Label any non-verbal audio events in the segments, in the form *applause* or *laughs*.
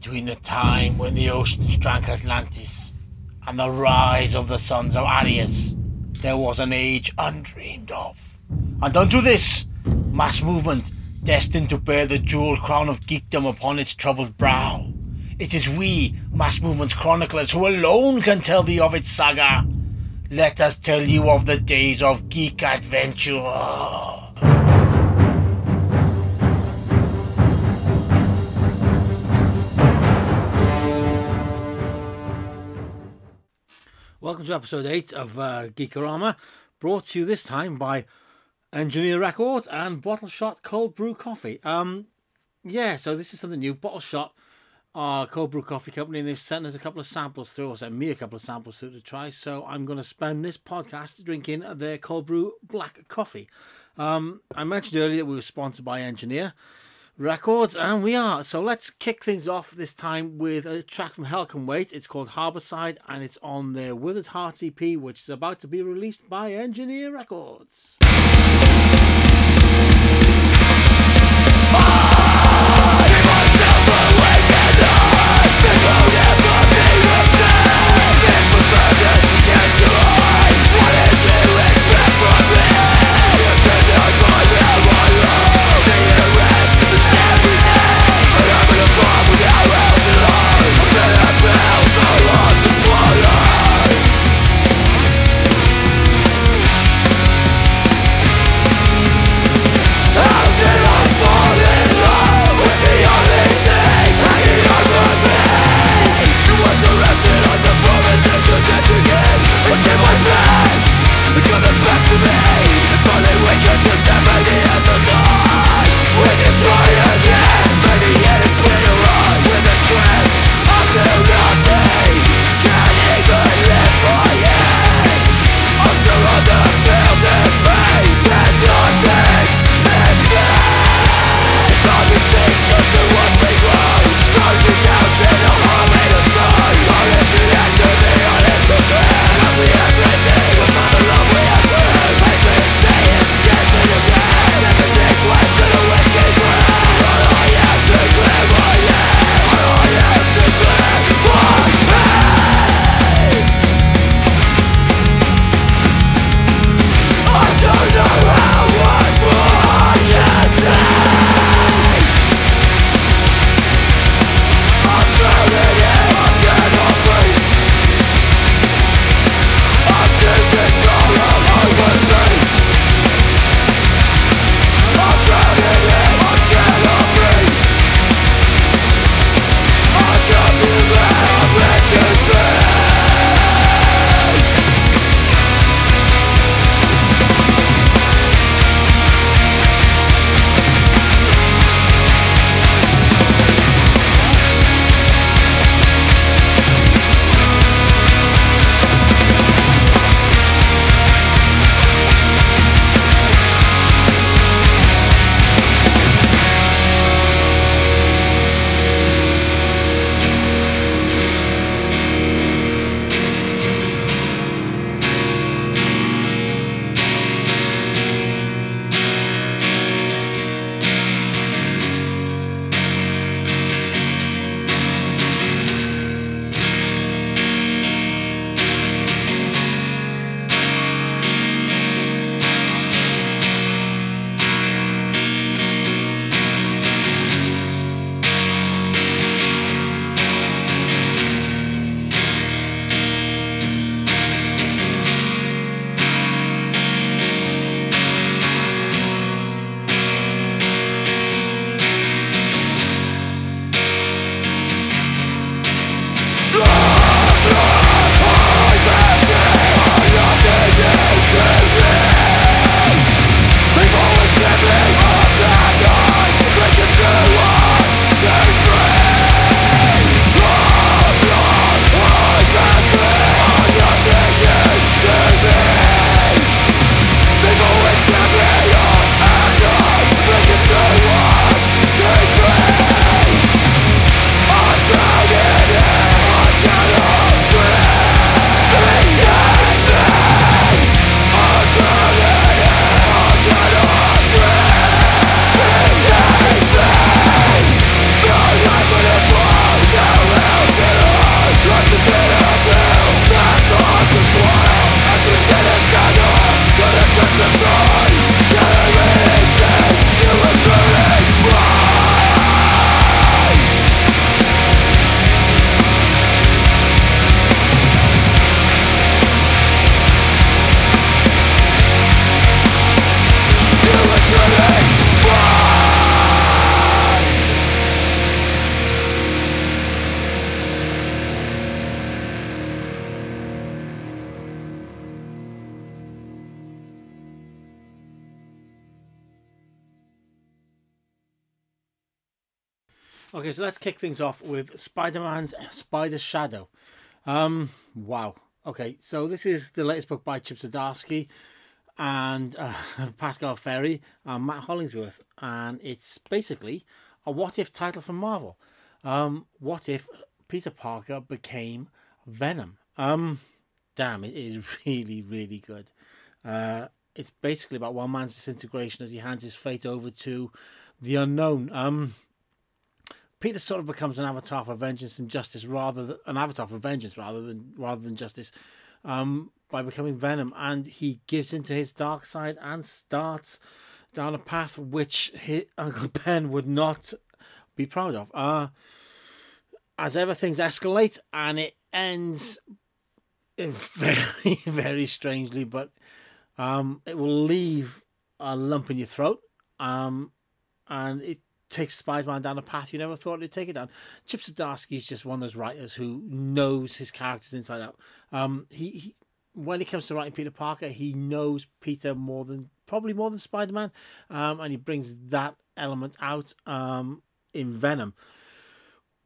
between the time when the oceans drank Atlantis and the rise of the sons of Aryas, there was an age undreamed of. And unto this, mass movement, destined to bear the jeweled crown of geekdom upon its troubled brow. It is we, mass movement's chroniclers, who alone can tell thee of its saga. Let us tell you of the days of geek adventure. Welcome to episode 8 of uh, Geekorama, brought to you this time by Engineer Records and Bottle Shot Cold Brew Coffee. Um, yeah, so this is something new. Bottle Shot, our cold brew coffee company, and they've sent us a couple of samples through, or sent me a couple of samples through to try. So I'm going to spend this podcast drinking their cold brew black coffee. Um, I mentioned earlier that we were sponsored by Engineer Records, and we are. So let's kick things off this time with a track from Hell Can Wait. It's called Harborside, and it's on their Withered Heart EP, which is about to be released by Engineer Records. Let's kick things off with Spider-Man's Spider Shadow. Um, wow. Okay, so this is the latest book by Chip Zdarsky and uh, *laughs* Pasqual Ferry and Matt Hollingsworth, and it's basically a what if title from Marvel. Um, what if Peter Parker became Venom? Um, damn, it is *laughs* really, really good. Uh, it's basically about one man's disintegration as he hands his fate over to the unknown. Um, Peter sort of becomes an avatar for vengeance and justice rather than an avatar for vengeance rather than rather than justice um, by becoming Venom, and he gives into his dark side and starts down a path which his, Uncle *laughs* Ben would not be proud of. Uh, as ever, things escalate and it ends *laughs* very, very strangely, but um, it will leave a lump in your throat. Um, and it takes Spider-Man down a path you never thought it'd take it down. Chip Zdarsky is just one of those writers who knows his characters inside out. Um, he, he when it comes to writing Peter Parker, he knows Peter more than probably more than Spider-Man, um, and he brings that element out um, in Venom.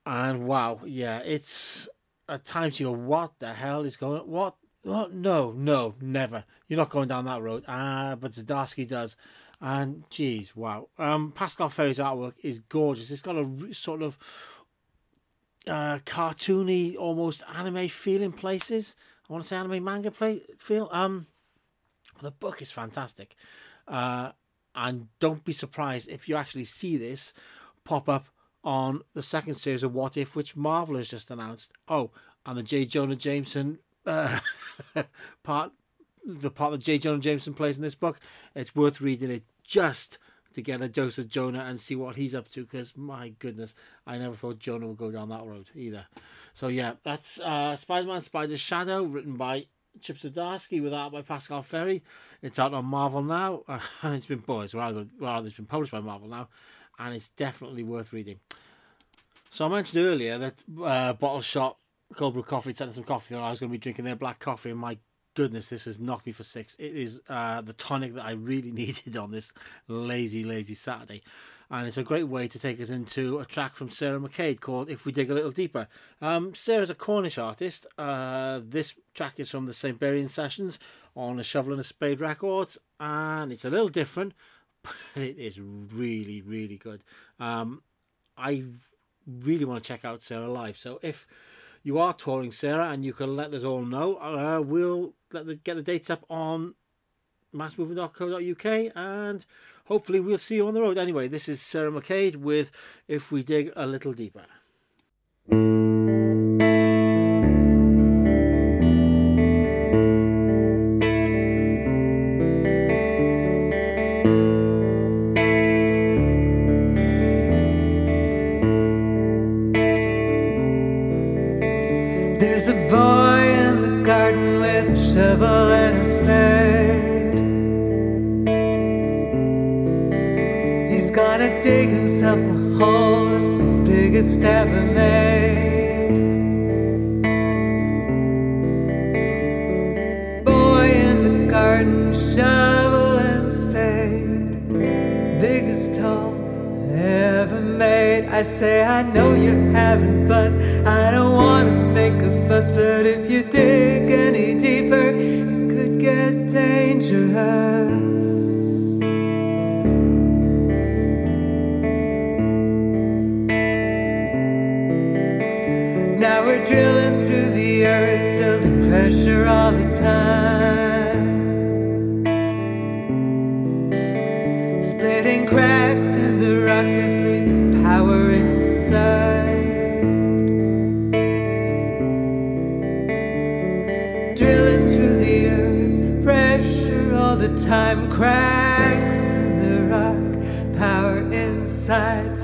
And wow, yeah, it's at times you go, what the hell is going? What? What? No, no, never. You're not going down that road. Ah, but Zdarsky does. And geez, wow. Um, Pasqual Ferry's artwork is gorgeous. It's got a sort of uh, cartoony, almost anime feel in places. I want to say anime manga play feel. Um, the book is fantastic, uh, and don't be surprised if you actually see this pop up on the second series of What If, which Marvel has just announced. Oh, and the J. Jonah Jameson uh, *laughs* part, the part that J. Jonah Jameson plays in this book. It's worth reading it just to get a dose of Jonah and see what he's up to. Because my goodness, I never thought Jonah would go down that road either. So yeah, that's uh, Spider-Man: Spider's Shadow, written by Chip Zdarsky with art by Pasqual Ferry. It's out on Marvel now. Uh, *laughs* it's been boys rather rather it's been published by Marvel now, and it's definitely worth reading. So I mentioned earlier that uh, Bottle Shot Cold Brew Coffee sent some coffee, and I was going to be drinking their black coffee, and my goodness, this has knocked me for six. It is uh, the tonic that I really *laughs* needed on this lazy, lazy Saturday. And it's a great way to take us into a track from Sarah McQuaid called If We Dig a Little Deeper. Um, Sarah's a Cornish artist. Uh, this track is from the St. Buryan Sessions on a Shovel and a Spade Records, and it's a little different, but it is really, really good. Um, I really want to check out Sarah live. So if you are touring, Sarah, and you can let us all know, uh, we'll let the, get the dates up on massmovement.co.uk and hopefully we'll see you on the road. Anyway, this is Sarah McQuaid with If We Dig a Little Deeper.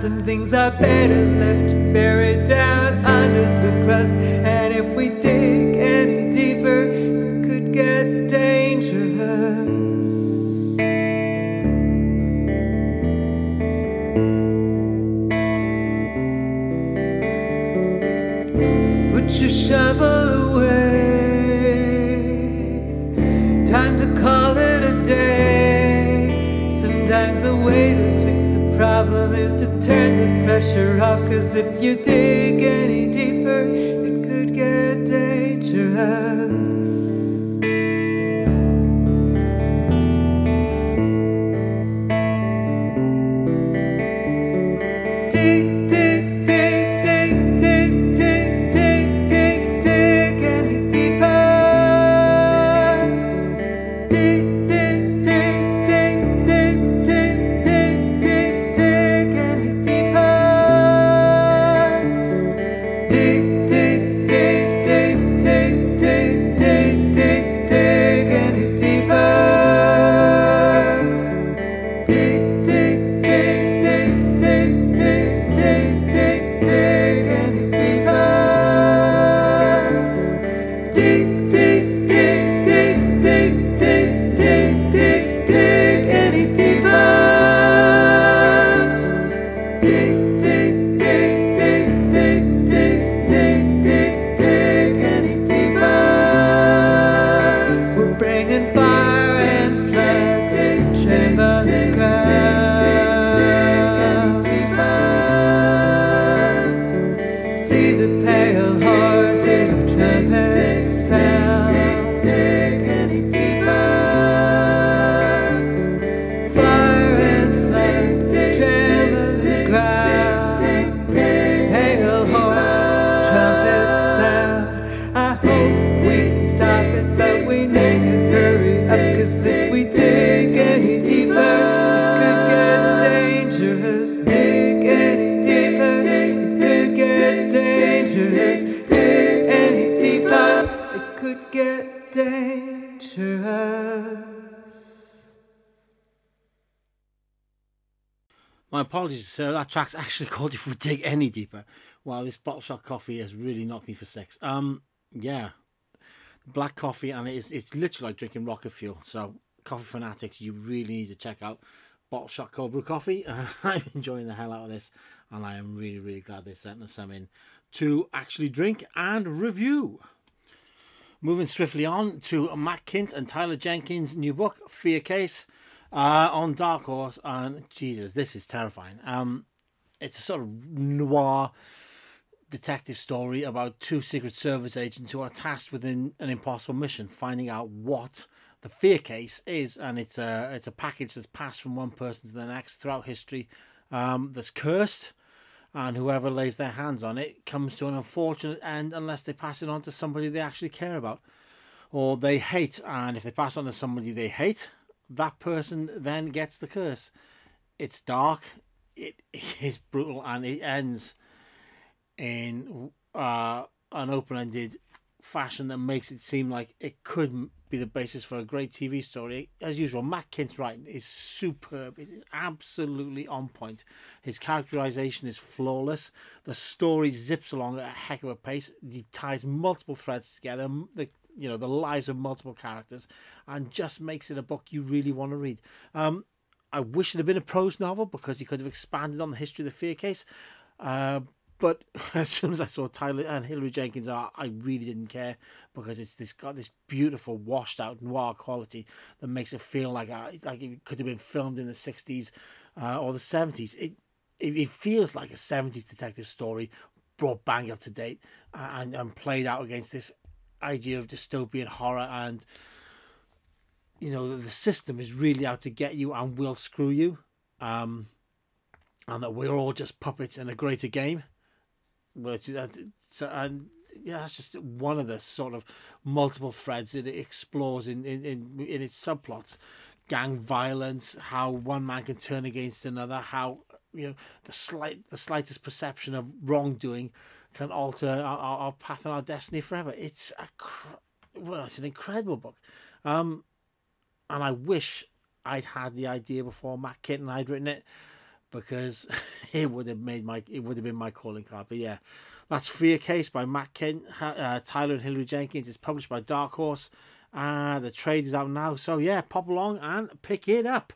Some things are better track's actually *laughs* called If We Dig Any Deeper. Wow, this bottle shot coffee has really knocked me for six. Um, yeah. Black coffee, and it's, it's literally like drinking rocket fuel. So, coffee fanatics, you really need to check out Bottle Shot Cold Brew Coffee. Uh, *laughs* I'm enjoying the hell out of this, and I am really, really glad they sent us some in to actually drink and review. Moving swiftly on to Matt Kindt and Tyler Jenkins' new book, Fear Case, uh, on Dark Horse. And Jesus, this is terrifying. Um, it's a sort of noir detective story about two Secret Service agents who are tasked with an, an impossible mission, finding out what the fear case is. And it's a it's a package that's passed from one person to the next throughout history. Um, that's cursed, and whoever lays their hands on it comes to an unfortunate end unless they pass it on to somebody they actually care about or they hate. And if they pass on to somebody they hate, that person then gets the curse. It's dark, it *laughs* is brutal, and it ends in uh, an open ended fashion that makes it seem like it could be the basis for a great TV story. As usual, Matt Kindt's writing is superb. It is absolutely on point. His characterization is flawless. The story zips along at a heck of a pace. He ties multiple threads together. The you know the lives of multiple characters, and just makes it a book you really want to read. Um, I wish it had been a prose novel because he could have expanded on the history of the fear case. Uh, but *laughs* as soon as I saw Tyler and Hilary Jenkins art, I really didn't care because it's this got this beautiful washed out noir quality that makes it feel like a, like it could have been filmed in the sixties uh, or the seventies. It, it it feels like a seventies detective story brought bang up to date and and played out against this idea of dystopian horror and you know the system is really out to get you and will screw you um and that we're all just puppets in a greater game which uh, so and yeah that's just one of the sort of multiple threads that it explores in in in, in its subplots. Gang violence how one man can turn against another how you know the slight the slightest perception of wrongdoing can alter our, our, path and our destiny forever. It's a well it's an incredible book. Um and i wish i'd had the idea before matt kitten and i'd written it because *laughs* it would have made my it would have been my calling card. But yeah, that's Fear Case by Matt Kindt, uh, Tyler and Hilary Jenkins. It's published by Dark Horse. Uh, the trade is out now, so yeah, pop along and pick it up.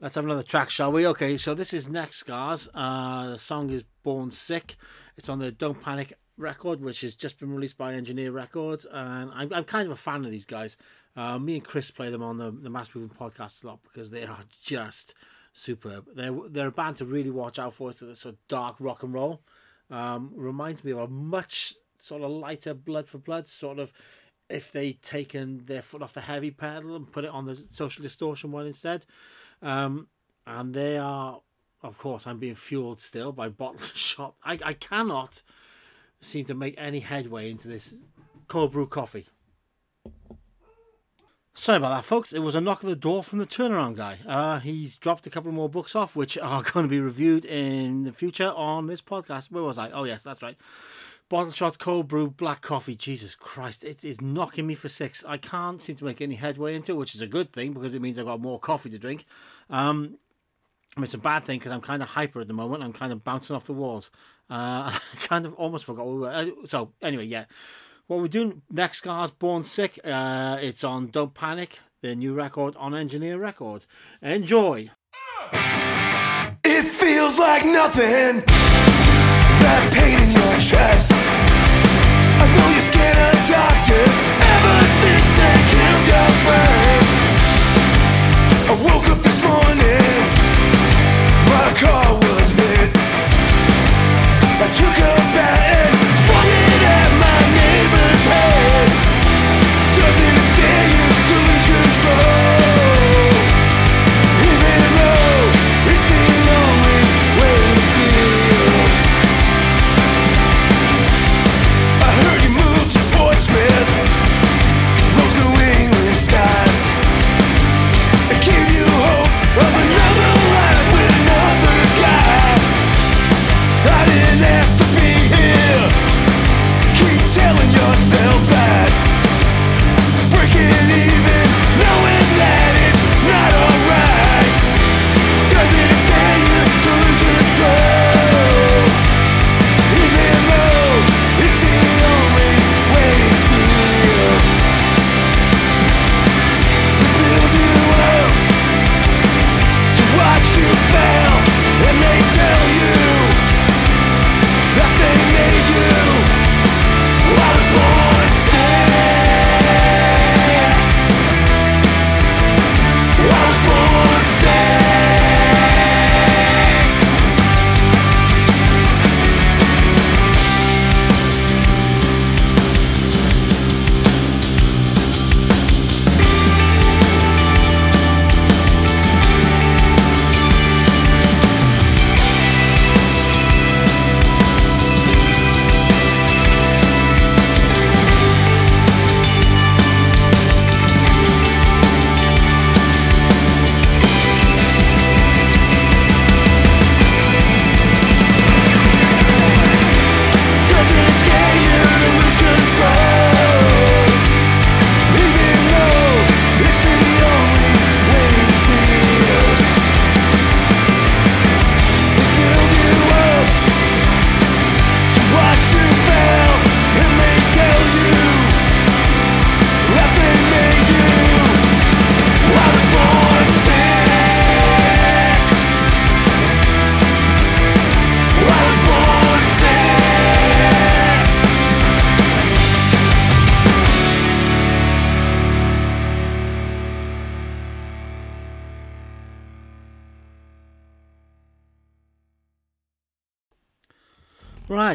Let's have another track, shall we? Okay, so this is Next Scars. Uh, the song is Born Sick. It's on the Don't Panic record, which has just been released by Engineer Records, and I'm, I'm kind of a fan of these guys. Uh, me and Chris play them on the the Mass Movement podcast a lot because they are just superb. They're they're a band to really watch out for. It's the sort of dark rock and roll. Um, reminds me of a much sort of lighter Blood for Blood sort of. If they'd taken their foot off the heavy pedal and put it on the social distortion one instead, um, and they are, of course, I'm being fueled still by *laughs* bottle shot. I I cannot seem to make any headway into this cold brew coffee. Sorry about that, folks. It was a knock at the door from the turnaround guy. Uh, he's dropped a couple more books off, which *laughs* are going to be reviewed in the future on this podcast. Where was I? Oh, yes, that's right. Bottle shots, Cold Brew Black Coffee. Jesus Christ, it is knocking me for six. I can't seem to make any headway into it, which is a good thing because it means I've got more coffee to drink. Um, it's a bad thing because I'm kind of hyper at the moment. I'm kind of bouncing off the walls. Uh, *laughs* I kind of almost forgot. We were. Uh, so, anyway, yeah. What we're doing next, guys, Born Sick. Uh, it's on Don't Panic, their new record on Engineer Records. Enjoy. It feels like nothing. That pain in your chest. I know you're scared of doctors ever since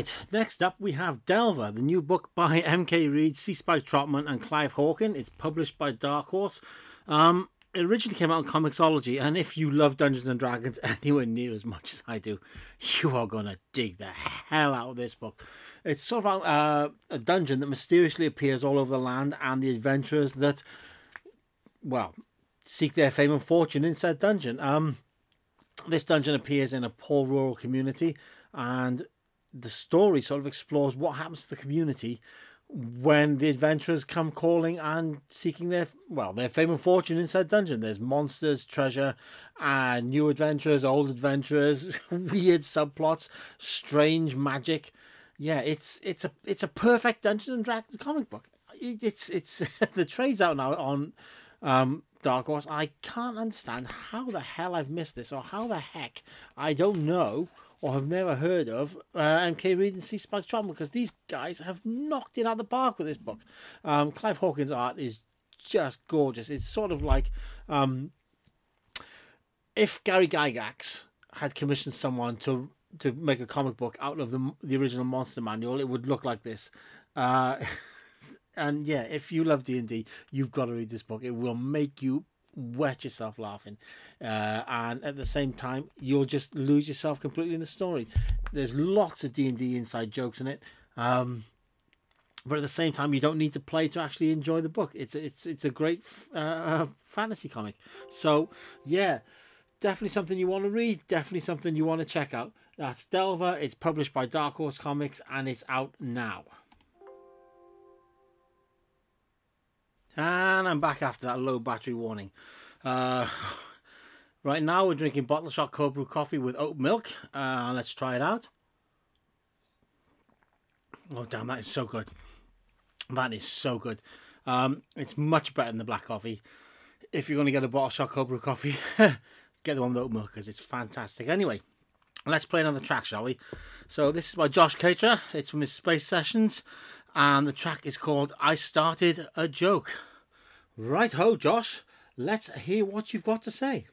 Right, next up we have Delver, the new book by M.K. Reed, C. Spike Trotman, and Clive Hawken. It's published by Dark Horse. Um, it originally came out on Comixology, and if you love Dungeons and Dragons *laughs* anywhere near as much as I do, you are gonna dig the hell out of this book. It's sort of uh, a dungeon that mysteriously appears all over the land, and the adventurers that, well, seek their fame and fortune in said dungeon. Um, this dungeon appears in a poor rural community, and the story sort of explores what happens to the community when the adventurers come calling and seeking their well their fame and fortune inside dungeon. There's monsters treasure and new adventurers old adventurers *laughs* weird subplots strange magic. Yeah it's it's a it's a perfect dungeons and dragons comic book. It- it's it's *laughs* the trade's out now on um dark horse. I can't understand how the hell i've missed this or how the heck i don't know or have never heard of uh, MK Reed and C. Spike Trotman because these guys have knocked it out of the park with this book. Um, Clive Hawken's art is just gorgeous. It's sort of like um, if Gary Gygax had commissioned someone to to make a comic book out of the the original Monster Manual, it would look like this. Uh, *laughs* and yeah, if you love D and D, you've got to read this book. It will make you wet yourself laughing, uh, and at the same time, you'll just lose yourself completely in the story. There's lots of D and D inside jokes in it. Um, but at the same time, you don't need to play to actually enjoy the book. It's it's it's a great uh, fantasy comic. So yeah, definitely something you want to read. Definitely something you want to check out. That's Delver. It's published by Dark Horse Comics and it's out now. And I'm back after that low battery warning. Uh, *laughs* right now, we're drinking Bottle Shot Cold Brew coffee with oat milk. Uh, let's try it out. Oh, damn, that is so good. That is so good. Um, it's much better than the black coffee. If you're going to get a bottle shot cold brew coffee, *laughs* get the one with oat milk because it's fantastic. Anyway, let's play another track, shall we? So this is by Josh Caterer. It's from his Space Sessions, and the track is called "I Started a Joke." Right ho, Josh. Let's hear what you've got to say.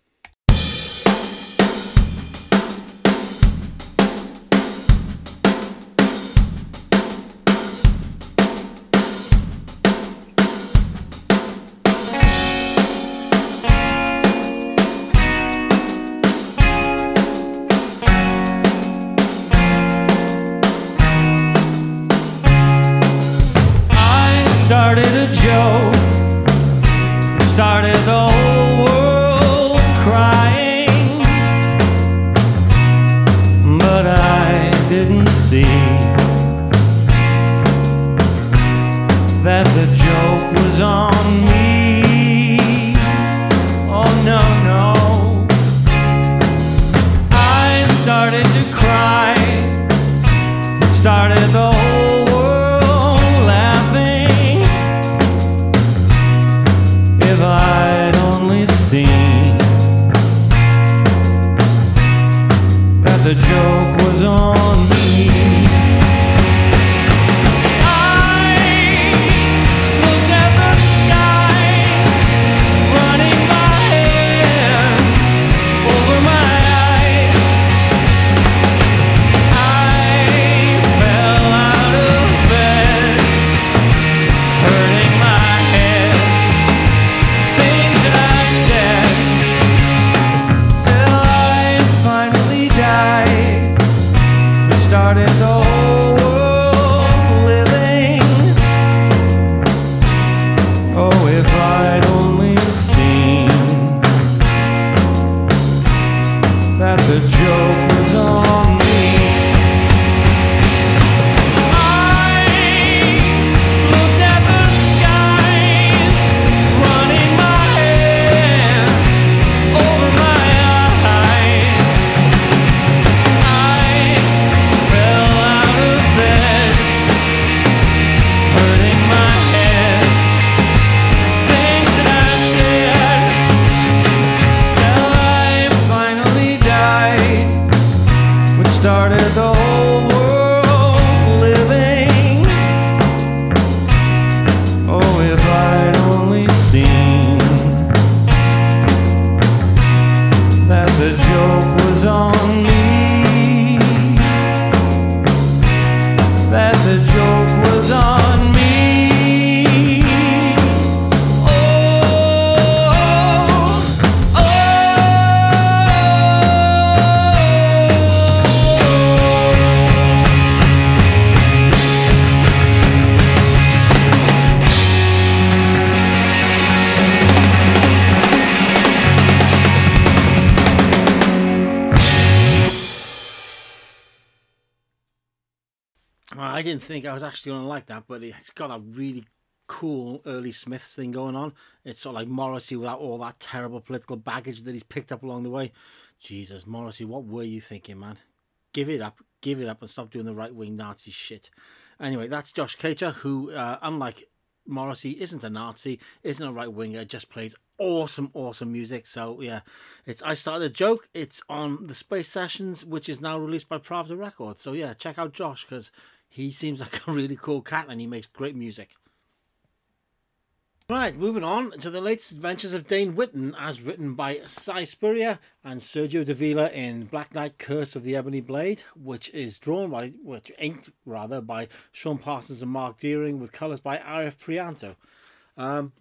I didn't think I was actually going to like that, but it's got a really cool early Smiths thing going on. It's sort of like Morrissey without all that terrible political baggage that he's picked up along the way. Jesus, Morrissey, what were you thinking, man? Give it up, give it up, and stop doing the right wing Nazi shit. Anyway, that's Josh Cater, who, uh, unlike Morrissey, isn't a Nazi, isn't a right winger, just plays awesome, awesome music. So yeah, it's I started a joke. It's on the Space Sessions, which is now released by Pravda Records. So yeah, check out Josh because he seems like a really cool cat and he makes great music. Right, moving on to the latest adventures of Dane Whitman, as written by Si Spurrier and Sergio Davila in Black Knight: Curse of the Ebony Blade, which is drawn by, which inked rather by Sean Parsons and Mark Deering, with colours by Arif Prianto. Um,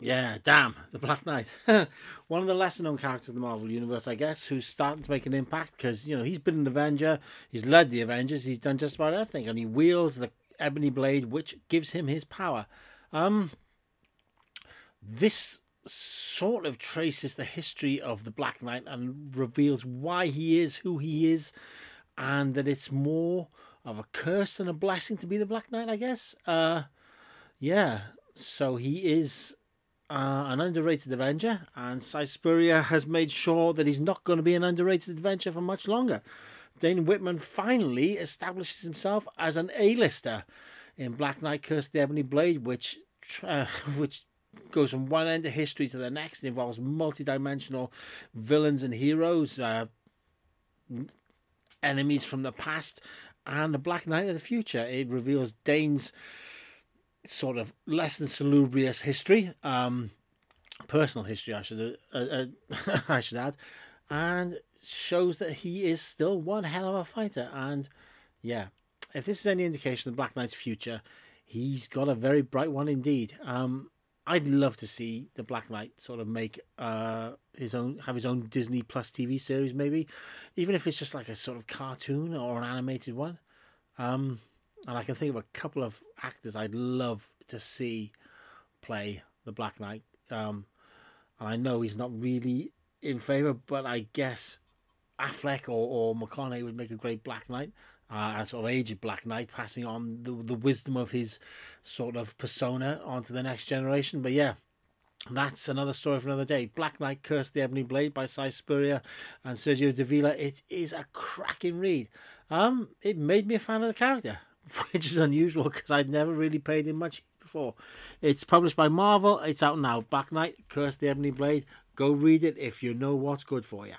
yeah, damn, the Black Knight. *laughs* One of the lesser known characters in the Marvel Universe, I guess, who's starting to make an impact because, you know, he's been an Avenger, he's led the Avengers, he's done just about everything, and he wields the Ebony Blade, which gives him his power. Um, this sort of traces the history of the Black Knight and reveals why he is who he is, and that it's more of a curse than a blessing to be the Black Knight, I guess. Uh, yeah, so he is uh, an underrated Avenger, and Spurrier has made sure that he's not going to be an underrated Avenger for much longer. Dane Whitman finally establishes himself as an A-lister in Black Knight Curse of the Ebony Blade, which uh, *laughs* which goes from one end of history to the next. It involves multi-dimensional villains and heroes, uh, enemies from the past, and the Black Knight of the future. It reveals Dane's sort of less than salubrious history, um, personal history, I should uh, uh, *laughs* I should add, and shows that he is still one hell of a fighter. And yeah, if this is any indication of the Black Knight's future, he's got a very bright one indeed. Um, I'd love to see the Black Knight sort of make uh, his own, have his own Disney Plus TV series, maybe, even if it's just like a sort of cartoon or an animated one. Um, and I can think of a couple of actors I'd love to see play the Black Knight. Um, and I know he's not really in favour, but I guess Affleck or, or McConaughey would make a great Black Knight uh, sort of aged Black Knight, passing on the, the wisdom of his sort of persona onto the next generation. But yeah, that's another story for another day. Black Knight Curse the Ebony Blade by Si Spurrier and Sergio Davila. It is a cracking read. Um, it made me a fan of the character, *laughs* which is unusual because I'd never really paid him much before. It's published by Marvel. It's out now. Black Knight Curse the Ebony Blade. Go read it if you know what's good for you.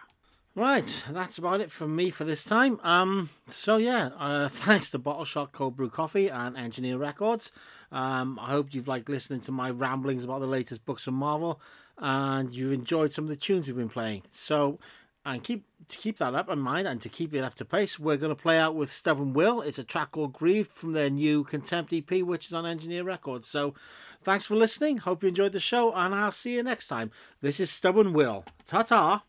Right, that's about it from me for this time. Um, so yeah, uh, *laughs* thanks to Bottle Shot Cold Brew Coffee and Engineer Records. Um, I hope you've liked listening to my ramblings about the latest books from Marvel, and you've enjoyed some of the tunes we've been playing. So, and keep to keep that up in mind and to keep it up to pace, we're going to play out with Stubborn Will. It's a track called Grieved from their new Contempt EP, which is on Engineer Records. So, thanks for listening. Hope you enjoyed the show, and I'll see you next time. This is Stubborn Will. Ta ta.